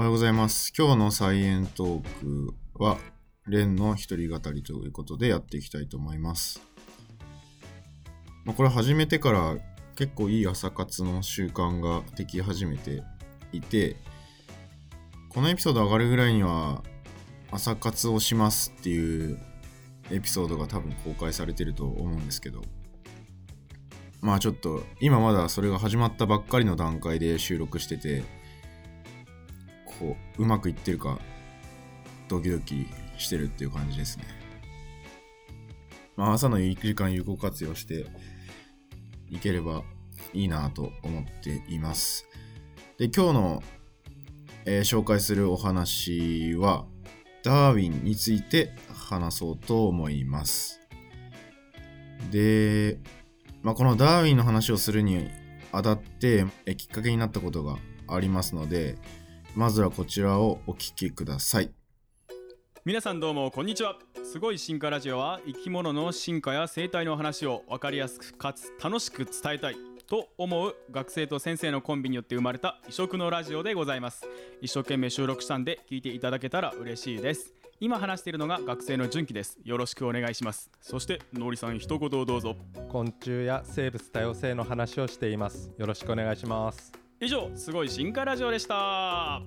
おはようございます。今日のサイエントークは、レンの一人語りということでやっていきたいと思います。まあ、これ始めてから結構いい朝活の習慣ができ始めていて、このエピソード上がるぐらいには朝活をしますっていうエピソードが多分公開されてると思うんですけど、まあちょっと今まだそれが始まったばっかりの段階で収録してて、こううまくいってるかドキドキしてるっていう感じですね。まあ朝の1時間有効活用していければいいなと思っています。で、今日の、えー紹介するお話はダーウィンについて話そうと思います。で、まあ、このダーウィンの話をするにあたってえきっかけになったことがありますので、まずはこちらをお聞きください。皆さんどうもこんにちは。すごい進化ラジオは生き物の進化や生態の話を分かりやすくかつ楽しく伝えたいと思う学生と先生のコンビによって生まれた異色のラジオでございます。一生懸命収録したんで聞いていただけたら嬉しいです。今話しているのが学生の純喜です。よろしくお願いします。そしてのりさん一言をどうぞ。昆虫や生物多様性の話をしています。よろしくお願いします以上すごい進化ラジオでしたは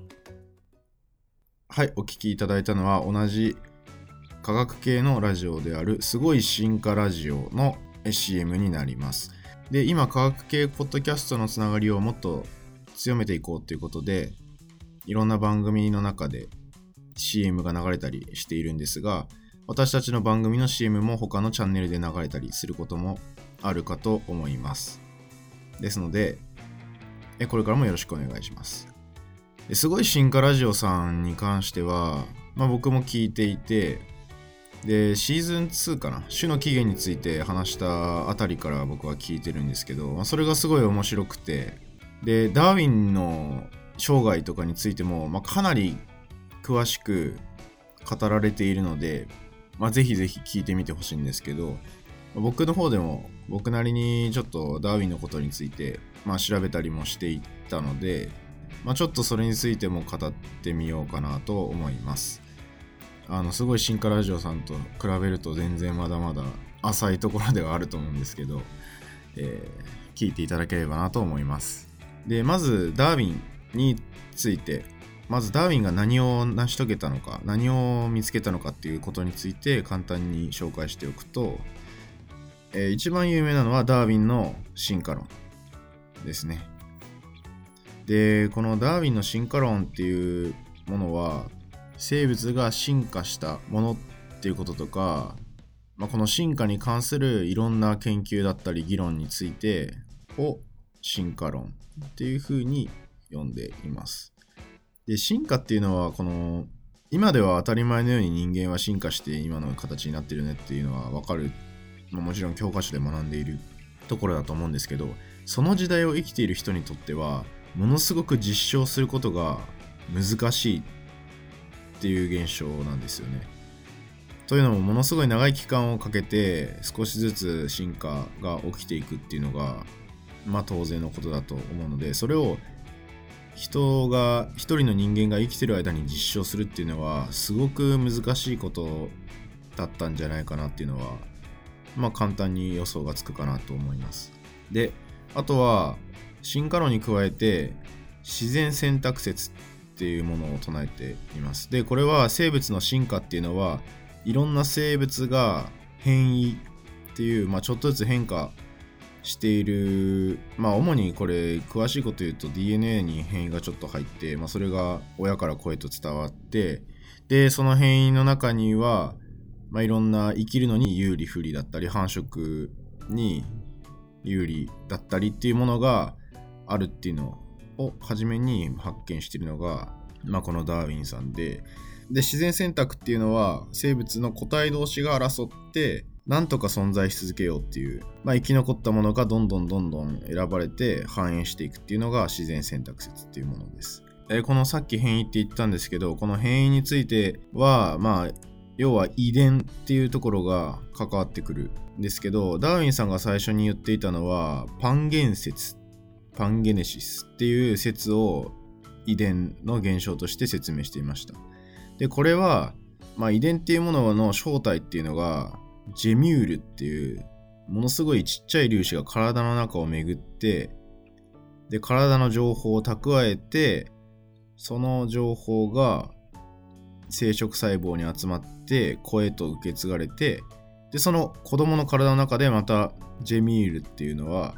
い、お聞きいただいたのは同じ科学系のラジオであるすごい進化ラジオの CM になります。で、今科学系ポッドキャストのつながりをもっと強めていこうということで、いろんな番組の中で CM が流れたりしているんですが、私たちの番組の CM も他のチャンネルで流れたりすることもあるかと思います。ですので、えこれからもよろしくお願いします。すごい進化ラジオさんに関しては、まあ、僕も聞いていてでシーズン2かな？種の起源について話したあたりから僕は聞いてるんですけど、まあ、それがすごい面白くてでダーウィンの生涯とかについても、まあ、かなり詳しく語られているので、まあ、ぜひぜひ聞いてみてほしいんですけど僕の方でも僕なりにちょっとダーウィンのことについて、まあ、調べたりもしていったのでまあ、ちょっとそれについても語ってみようかなと思います。あの、すごい進化ラジオさんと比べると全然まだまだ浅いところではあると思うんですけど、えー聞いていただければなと思います。で、まずダーウィンについて、まずダーウィンが何を成し遂げたのか、何を見つけたのかっていうことについて簡単に紹介しておくと、えー一番有名なのはダーウィンの進化論ですね。でこのダーウィンの進化論っていうものは生物が進化したものっていうこととか、まあ、この進化に関するいろんな研究だったり議論についてを進化論っていうふうに呼んでいます。で進化っていうのはこの今では当たり前のように人間は進化して今の形になってるねっていうのは分かる、まもちろん教科書で学んでいるところだと思うんですけどその時代を生きている人にとってはものすごく実証することが難しいっていう現象なんですよね。というのもものすごい長い期間をかけて少しずつ進化が起きていくっていうのがまあ当然のことだと思うのでそれを人が一人の人間が生きてる間に実証するっていうのはすごく難しいことだったんじゃないかなっていうのはまあ簡単に予想がつくかなと思います。であとは進化論に加えて自然選択説っていうものを唱えています。でこれは生物の進化っていうのはいろんな生物が変異っていう、まあ、ちょっとずつ変化しているまあ主にこれ詳しいこと言うと DNA に変異がちょっと入って、まあ、それが親から子へと伝わってでその変異の中には、まあ、いろんな生きるのに有利不利だったり繁殖に有利だったりっていうものがあるっていうのを初めに発見しているのが、まあ、このダーウィンさんでで自然選択っていうのは生物の個体同士が争ってなんとか存在し続けようっていう、まあ、生き残ったものがどんどんどんどん選ばれて繁栄していくっていうのが自然選択説っていうものです。えこのさっき変異って言ったんですけどこの変異についてはまあ要は遺伝っていうところが関わってくるんですけどダーウィンさんが最初に言っていたのはパンゲン説パンゲネシスっていう説を遺伝の現象として説明していました。でこれは、まあ、遺伝っていうものの正体っていうのがジェミュールっていうものすごいちっちゃい粒子が体の中を巡ってで体の情報を蓄えてその情報が生殖細胞に集まって声と受け継がれてでその子供の体の中でまたジェミールっていうのは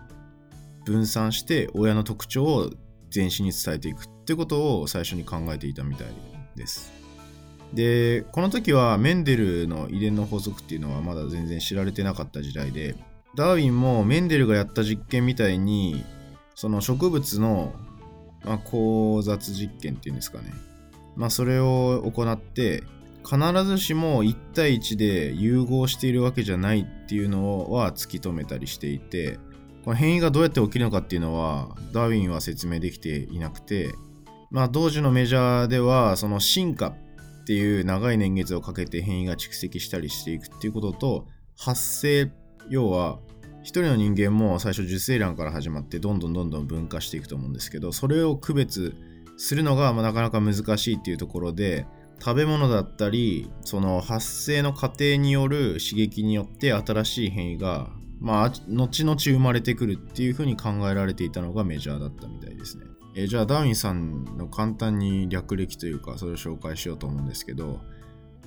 分散して親の特徴を全身に伝えていくってことを最初に考えていたみたいです。でこの時はメンデルの遺伝の法則っていうのはまだ全然知られてなかった時代でダーウィンもメンデルがやった実験みたいにその植物の、まあ、交雑実験っていうんですかね。まあそれを行って必ずしも1対1で融合しているわけじゃないっていうのは突き止めたりしていて変異がどうやって起きるのかっていうのはダーウィンは説明できていなくてまあ当時のメジャーではその進化っていう長い年月をかけて変異が蓄積したりしていくっていうことと発生要は一人の人間も最初受精卵から始まってどんどんどんどん分化していくと思うんですけどそれを区別するのがなかなか難しいっていうところで食べ物だったりその発生の過程による刺激によって新しい変異がまあ後々生まれてくるっていうふうに考えられていたのがメジャーだったみたいですね。えじゃあダウィンさんの簡単に略歴というかそれを紹介しようと思うんですけど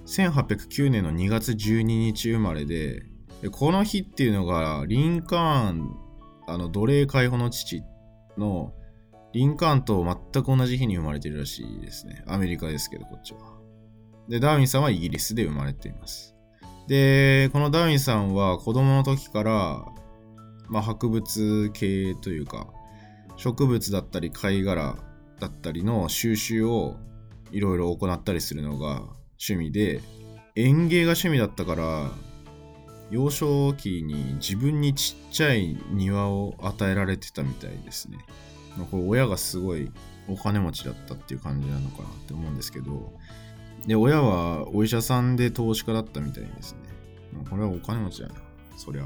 1809年の2月12日生まれでこの日っていうのがリンカーンあの奴隷解放の父のリンカーンと全く同じ日に生まれてるらしいですね。アメリカですけどこっちは。でダーウィンさんはイギリスで生まれています。でこのダーウィンさんは子供の時から、まあ、博物系というか植物だったり貝殻だったりの収集をいろいろ行ったりするのが趣味で園芸が趣味だったから幼少期に自分にちっちゃい庭を与えられてたみたいですね。これ親がすごいお金持ちだったっていう感じなのかなって思うんですけど、で、親はお医者さんで投資家だったみたいですね。これはお金持ちだな、そりゃ。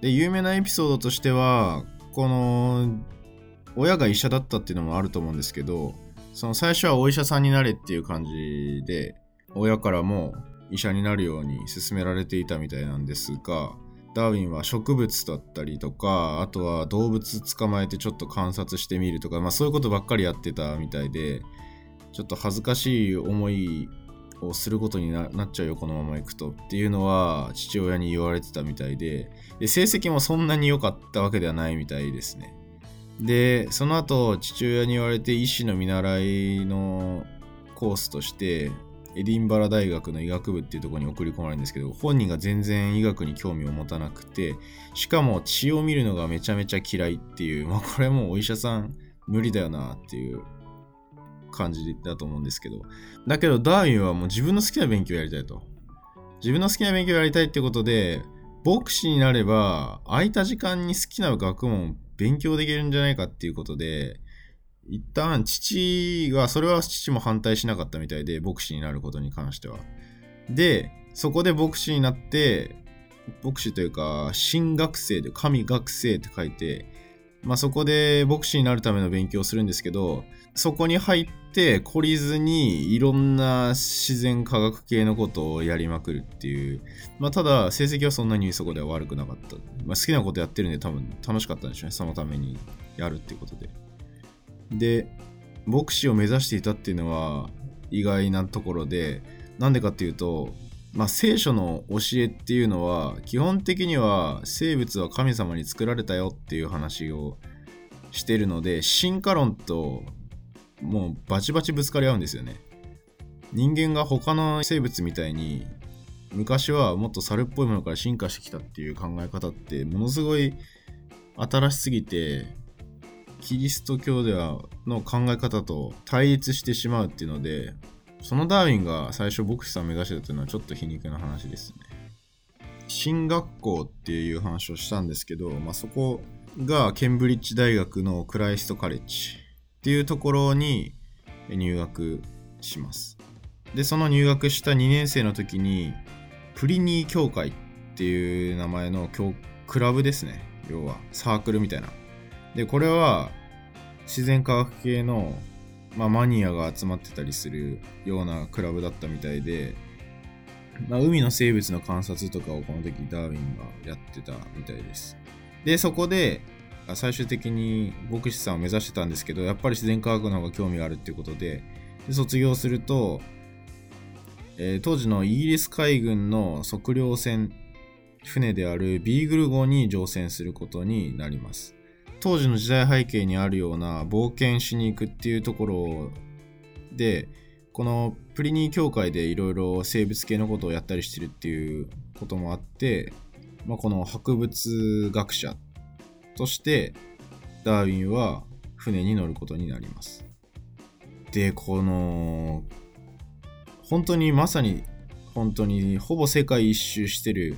で、有名なエピソードとしては、この、親が医者だったっていうのもあると思うんですけど、その最初はお医者さんになれっていう感じで、親からも医者になるように勧められていたみたいなんですがダーウィンは植物だったりとかあとは動物捕まえてちょっと観察してみるとか、まあ、そういうことばっかりやってたみたいでちょっと恥ずかしい思いをすることになっちゃうよこのままいくとっていうのは父親に言われてたみたいでで成績もそんなに良かったわけではないみたいですね。でその後父親に言われて医師の見習いのコースとしてエディンバラ大学の医学部っていうところに送り込まれるんですけど、本人が全然医学に興味を持たなくて、しかも血を見るのがめちゃめちゃ嫌いっていう、まあこれもお医者さん無理だよなっていう感じだと思うんですけど。だけどダーウィンはもう自分の好きな勉強をやりたいと。自分の好きな勉強をやりたいってことで、牧師になれば空いた時間に好きな学問を勉強できるんじゃないかっていうことで、一旦父が、それは父も反対しなかったみたいで、牧師になることに関しては。で、そこで牧師になって、牧師というか、神学生で、神学生って書いて、まあそこで牧師になるための勉強をするんですけど、そこに入って懲りずにいろんな自然科学系のことをやりまくるっていう。まあただ成績はそんなにそこでは悪くなかった。まあ好きなことやってるんで多分楽しかったんでしょうね。そのためにやるっていうことで。で牧師を目指していたっていうのは意外なところでなんでかっていうと、まあ、聖書の教えっていうのは基本的には生物は神様に作られたよっていう話をしてるので進化論ともうバチバチぶつかり合うんですよね。人間が他の生物みたいに昔はもっと猿っぽいものから進化してきたっていう考え方ってものすごい新しすぎてキリスト教ではの考え方と対立してしまうっていうのでそのダーウィンが最初牧師さんを目指してたっていうのはちょっと皮肉な話ですね。進学校っていう話をしたんですけど、まあ、そこがケンブリッジ大学のクライストカレッジっていうところに入学します。で、その入学した2年生の時にプリニー協会っていう名前のクラブですね。要はサークルみたいなでこれは自然科学系の、まあ、マニアが集まってたりするようなクラブだったみたいで、まあ、海の生物の観察とかをこの時ダーウィンがやってたみたいです。で、そこで最終的に牧師さんを目指してたんですけど、やっぱり自然科学の方が興味があるっていうことで、で卒業すると、えー当時のイギリス海軍の測量船船であるビーグル号に乗船することになります当時の時代背景にあるような冒険しに行くっていうところでこのプリニー協会でいろいろ生物系のことをやったりしてるっていうこともあって、まあ、この博物学者としてダーウィンは船に乗ることになります。でこの本当にまさに本当にほぼ世界一周してる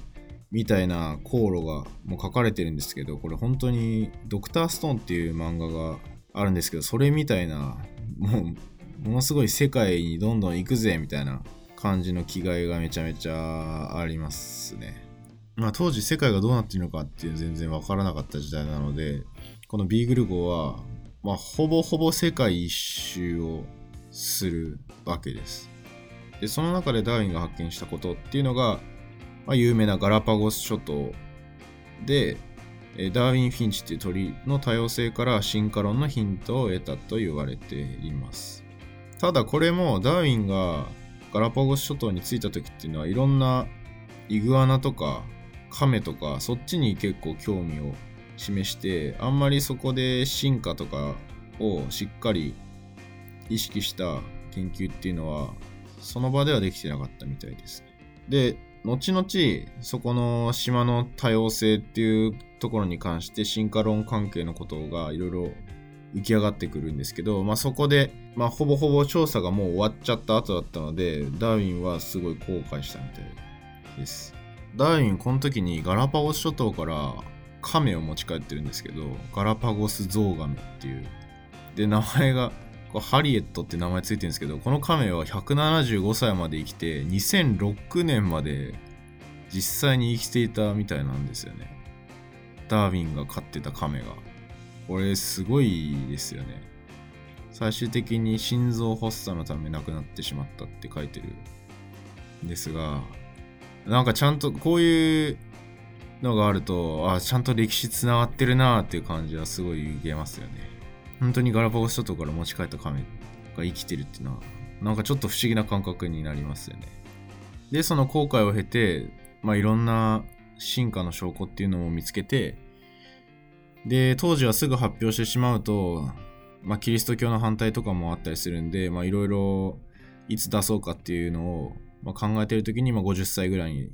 みたいな航路がもう書かれてるんですけどこれ本当にドクターストーンっていう漫画があるんですけどそれみたいなもうものすごい世界にどんどん行くぜみたいな感じの気概がめちゃめちゃありますね。まあ当時世界がどうなっているのかっていう全然わからなかった時代なのでこのビーグル号はまあほぼほぼ世界一周をするわけです。でその中でダーウィンが発見したことっていうのが、まあ、有名なガラパゴス諸島でえーダーウィン・フィンチっていう鳥の多様性から進化論のヒントを得たと言われていますただこれもダーウィンがガラパゴス諸島に着いた時っていうのはいろんなイグアナとかカメとかそっちに結構興味を示してあんまりそこで進化とかをしっかり意識した研究っていうのはその場ではできてなかったみたいです。で、後々そこの島の多様性っていうところに関して進化論関係のことがいろいろ浮き上がってくるんですけど、まあ、そこで、まあ、ほぼほぼ調査がもう終わっちゃった後だったのでダーウィンはすごい後悔したみたいです。ダーウィンこの時にガラパゴス諸島からカメを持ち帰ってるんですけどガラパゴスゾウガメっていうで名前がハリエットって名前ついてるんですけどこのカメは175歳まで生きて2006年まで実際に生きていたみたいなんですよね。ダーウィンが飼ってたカメが。これすごいですよね。最終的に心臓発作のため亡くなってしまったって書いてるんですがなんかちゃんとこういうのがあるとあちゃんと歴史つながってるなーっていう感じはすごい受けますよね。本当にガラパゴス諸島から持ち帰ったカメが生きてるっていうのはなんかちょっと不思議な感覚になりますよね。でその後悔を経てまあいろんな進化の証拠っていうのを見つけてで当時はすぐ発表してしまうとまあキリスト教の反対とかもあったりするんでまあいろいろいつ出そうかっていうのを、まあ、考えてる時に、まあ、50歳ぐらいに、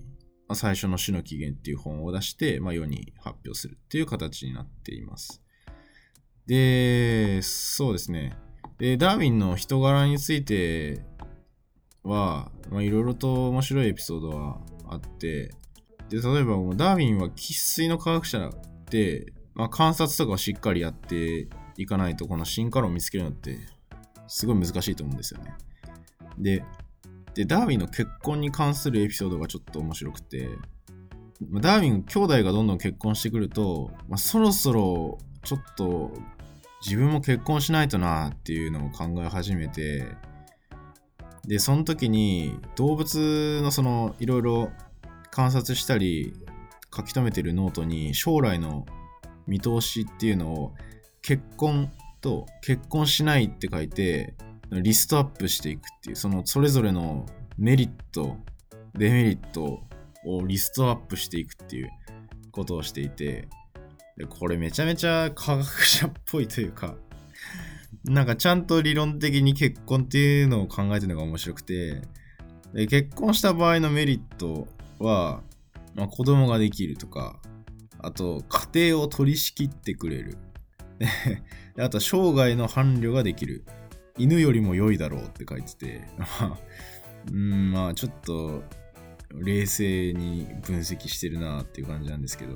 まあ、最初の死の起源っていう本を出して、まあ、世に発表するっていう形になっています。でそうですね。でダーウィンの人柄については、まあ、いろいろと面白いエピソードはあってで例えばダーウィンは生粋の科学者で、まあ、観察とかをしっかりやっていかないとこの進化論を見つけるのってすごい難しいと思うんですよね。ででダーウィンの結婚に関するエピソードがちょっと面白くてダーウィン兄弟がどんどん結婚してくると、まあ、そろそろちょっと自分も結婚しないとなっていうのを考え始めてでその時に動物のそのいろいろ観察したり書き留めてるノートに将来の見通しっていうのを結婚と結婚しないって書いてリストアップしていくっていうそのそれぞれのメリットデメリットをリストアップしていくっていうことをしていてでこれめちゃめちゃ科学者っぽいというかなんかちゃんと理論的に結婚っていうのを考えてるのが面白くてで結婚した場合のメリットは、まあ、子供ができるとかあと家庭を取り仕切ってくれる。であと生涯の伴侶ができる。犬よりも良いだろうって書いててうんまあちょっと冷静に分析してるなっていう感じなんですけど。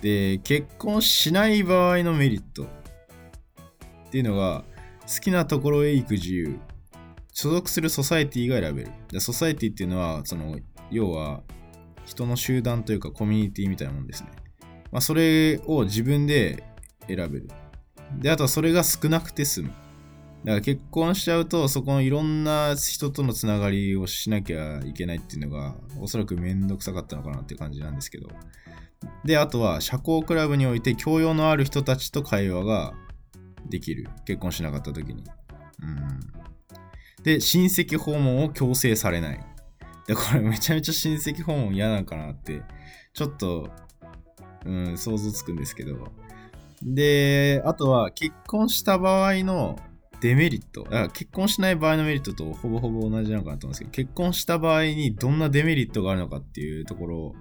で結婚しない場合のメリット。っていうのが好きなところへ行く自由。所属するソサエティが選べる。でソサエティっていうのはその要は人の集団というかコミュニティみたいなもんですね、まあ、それを自分で選べる。で、あとはそれが少なくて済む。だから結婚しちゃうと、そこのいろんな人とのつながりをしなきゃいけないっていうのが、おそらくめんどくさかったのかなって感じなんですけど。で、あとは社交クラブにおいて教養のある人たちと会話ができる。結婚しなかった時に。うん。で、親戚訪問を強制されない。で、これめちゃめちゃ親戚訪問嫌なんかなって、ちょっと、うん、想像つくんですけど。で、あとは結婚した場合のデメリット。あ結婚しない場合のメリットとほぼほぼ同じなのかなと思うんですけど、結婚した場合にどんなデメリットがあるのかっていうところを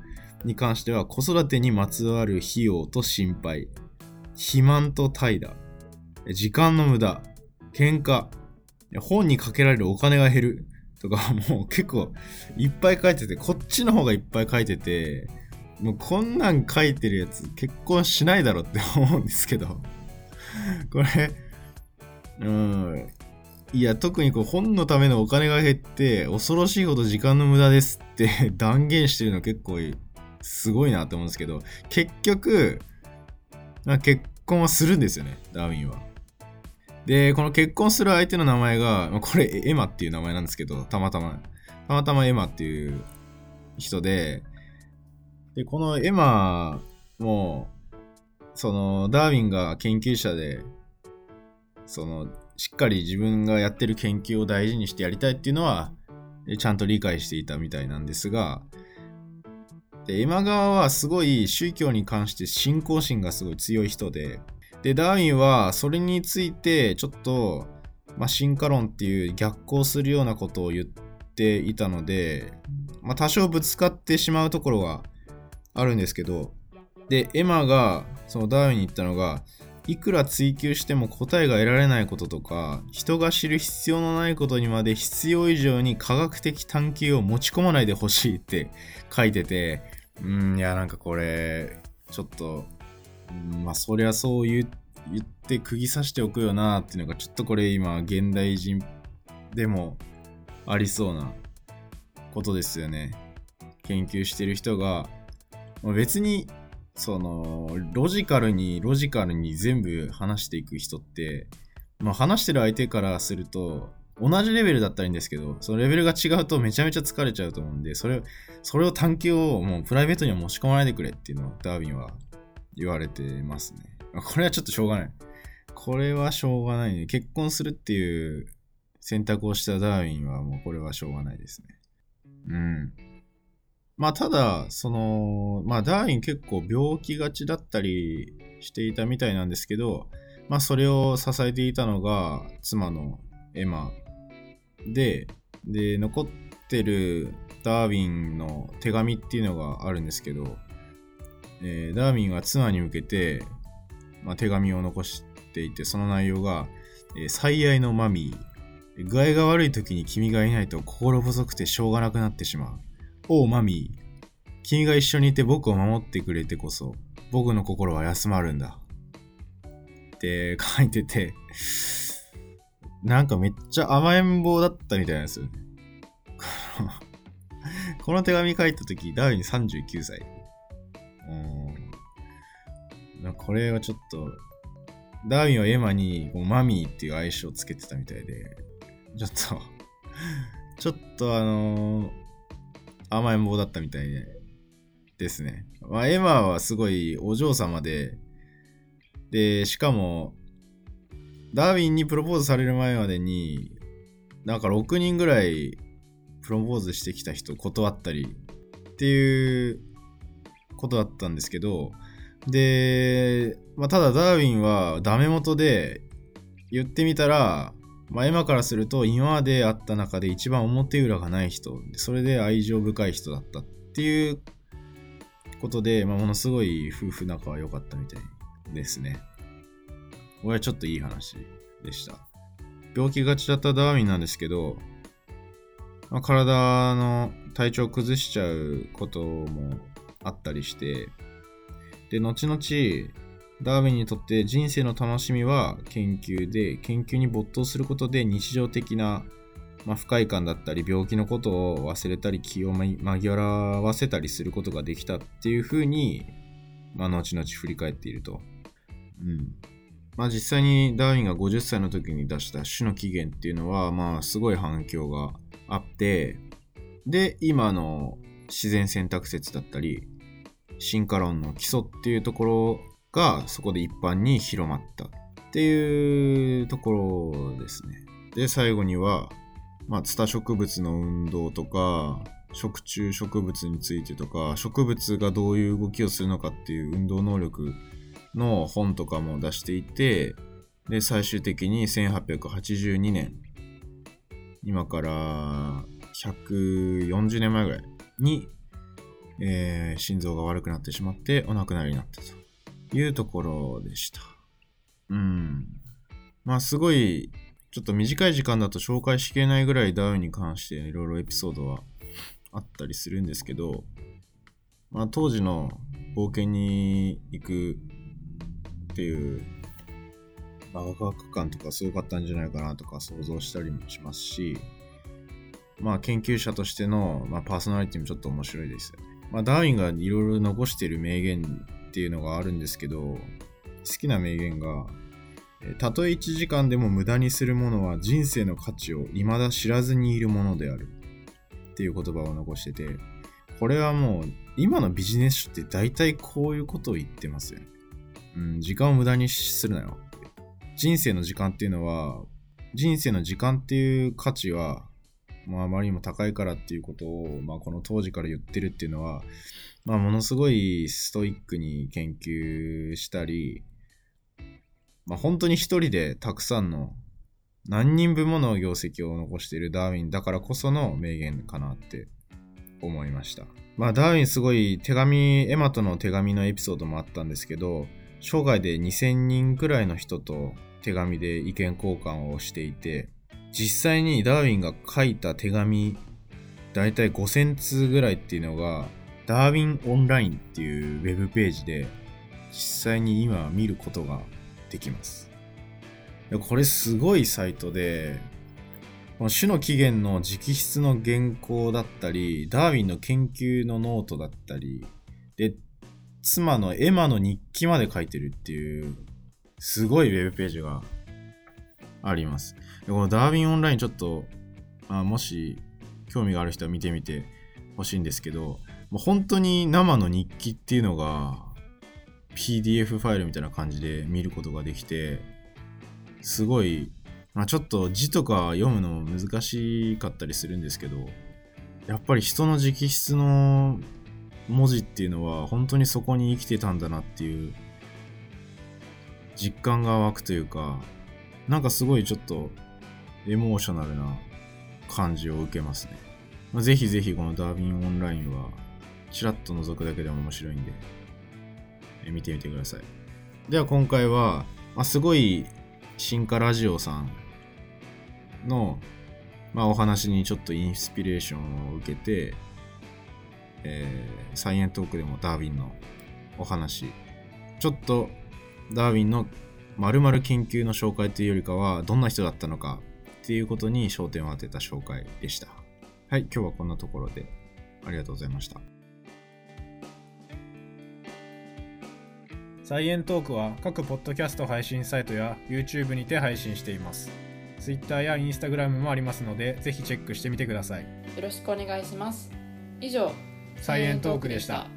に関しては、子育てにまつわる費用と心配、肥満と怠惰、時間の無駄、喧嘩、本にかけられるお金が減る。とか、もう結構いっぱい書いてて、こっちの方がいっぱい書いてて、もうこんなん書いてるやつ結婚しないだろって思うんですけど、これ、うん。いや、特にこう本のためのお金が減って、恐ろしいほど時間の無駄ですって 断言してるの結構いすごいなって思うんですけど、結局、結婚はするんですよね、ダーウィンは。で、この結婚する相手の名前が、ま、これエマっていう名前なんですけど、たまたま。たまたまエマっていう人で、で、このエマも、その、ダーウィンが研究者で、その、しっかり自分がやってる研究を大事にしてやりたいっていうのは、ちゃんと理解していたみたいなんですが、で、エマ側はすごい宗教に関して信仰心がすごい強い人で、で、ダーウィンはそれについてちょっと、まあ、進化論っていう逆行するようなことを言っていたので、まあ、多少ぶつかってしまうところがあるんですけど、で、エマがそのダーウィンに言ったのが、いくら追求しても答えが得られないこととか、人が知る必要のないことにまで必要以上に科学的探求を持ち込まないでほしいって書いてて、うん、いや、なんかこれ、ちょっと、まあ、そりゃそう言言って釘刺しておくよなっていうのが、ちょっとこれ今、現代人でもありそうなことですよね。研究してる人が、別にそのロジカルにロジカルに全部話していく人って、まあ、話してる相手からすると同じレベルだったらいいんですけどそのレベルが違うとめちゃめちゃ疲れちゃうと思うんでそれそれを探求をもうプライベートには持ち込まないでくれっていうのをダーウィンは言われてますね。これはちょっとしょうがない。これはしょうがないね。結婚するっていう選択をしたダーウィンはもうこれはしょうがないですね。うん。まあただ、その、まあダーウィン結構病気がちだったりしていたみたいなんですけど、まあそれを支えていたのが妻のエマ。で、で、残ってるダーウィンの手紙っていうのがあるんですけど、えーダーウィンは妻に向けて、まあ、手紙を残していて、その内容が、えー最愛のマミー、具合が悪い時に君がいないと心細くてしょうがなくなってしまう。おうマミー、君が一緒にいて僕を守ってくれてこそ、僕の心は休まるんだ。って書いてて、なんかめっちゃ甘えん坊だったみたいなんですよね。この手紙書いた時、ダーウィン39歳。うんこれはちょっと、ダーウィンはエマにこうマミーっていう愛称をつけてたみたいで、ちょっと、ちょっとあのー甘えん坊だったみたいでですね。まあ、エマはすごいお嬢様で、で、しかも、ダーウィンにプロポーズされる前までに、なんか6人ぐらいプロポーズしてきた人断ったりっていうことだったんですけど、で、まあ、ただダーウィンはダメ元で言ってみたら、まあ、エマからすると今まで会った中で一番表裏がない人それで愛情深い人だったっていうことで、まあ、ものすごい夫婦仲は良かったみたいですね。これはちょっといい話でした病気がちだったダーウィンなんですけど、まあ、体の体調を崩しちゃうこともあったりしてで後々ダーウィンにとって人生の楽しみは研究で、研究に没頭することで日常的な、まあ、不快感だったり、病気のことを忘れたり、気を紛らわせたりすることができたっていうふうに、まあ、後々振り返っていると。うん。まあ実際にダーウィンが50歳の時に出した種の起源っていうのは、まあすごい反響があって、で、今の自然選択説だったり、進化論の基礎っていうところがそこで一般に広まったっていうところですね。で、最後には、まあ、ツタ植物の運動とか、食虫植物についてとか、植物がどういう動きをするのかっていう運動能力の本とかも出していて、で、最終的に1882年、今から140年前ぐらいに、えー心臓が悪くなってしまってお亡くなりになったというところでした。うん。まあすごい、ちょっと短い時間だと紹介しきれないぐらいダウンに関していろいろエピソードはあったりするんですけど、まあ当時の冒険に行くっていう、まあ、ワクワク感とかすごかったんじゃないかなとか想像したりもしますし、まあ研究者としての、まあ、パーソナリティもちょっと面白いですよね。まあダーウィンがいろいろ残している名言っていうのがあるんですけど、好きな名言が、たとえ1時間でも無駄にするものは人生の価値を未だ知らずにいるものであるっていう言葉を残してて、これはもう今のビジネス書って大体こういうことを言ってますよね。うん、時間を無駄にするなよ。人生の時間っていうのは、人生の時間っていう価値は、まあ、あまりにも高いからっていうことを、まあ、この当時から言ってるっていうのは、まあ、ものすごいストイックに研究したり、まあ、本当に一人でたくさんの何人分もの業績を残しているダーウィンだからこその名言かなって思いました。まあ、ダーウィンすごい手紙、エマとの手紙のエピソードもあったんですけど、生涯で2000人くらいの人と手紙で意見交換をしていて、実際にダーウィンが書いた手紙、だいたい5000通ぐらいっていうのが、ダーウィンオンラインっていうウェブページで、実際に今見ることができます。これすごいサイトで、この種の起源の直筆の原稿だったり、ダーウィンの研究のノートだったり、で、妻のエマの日記まで書いてるっていう、すごいウェブページがあります。このダーウィンオンラインちょっと、あもし興味がある人は見てみてほしいんですけど、もう本当に生の日記っていうのが PDF ファイルみたいな感じで見ることができて、すごい、まあ、ちょっと字とか読むの難しかったりするんですけど、やっぱり人の直筆の文字っていうのは本当にそこに生きてたんだなっていう実感が湧くというか、なんかすごいちょっとエモーショナルな感じを受けますね。まあ、ぜひぜひこのダービンオンラインはちらっと覗くだけでも面白いんで、見てみてください。では今回は、まあ、すごい進化ラジオさんの、まあ、お話にちょっとインスピレーションを受けて、えーサイエントークでもダーウィンのお話、ちょっとダーウィンの〇〇研究の紹介というよりかは、どんな人だったのかっていうことに焦点を当てた紹介でした。はい、今日はこんなところでありがとうございました。サイエントークは各ポッドキャスト配信サイトや YouTube にて配信しています。Twitter や Instagram もありますので、ぜひチェックしてみてください。よろしくお願いします。以上、サイエントークでした。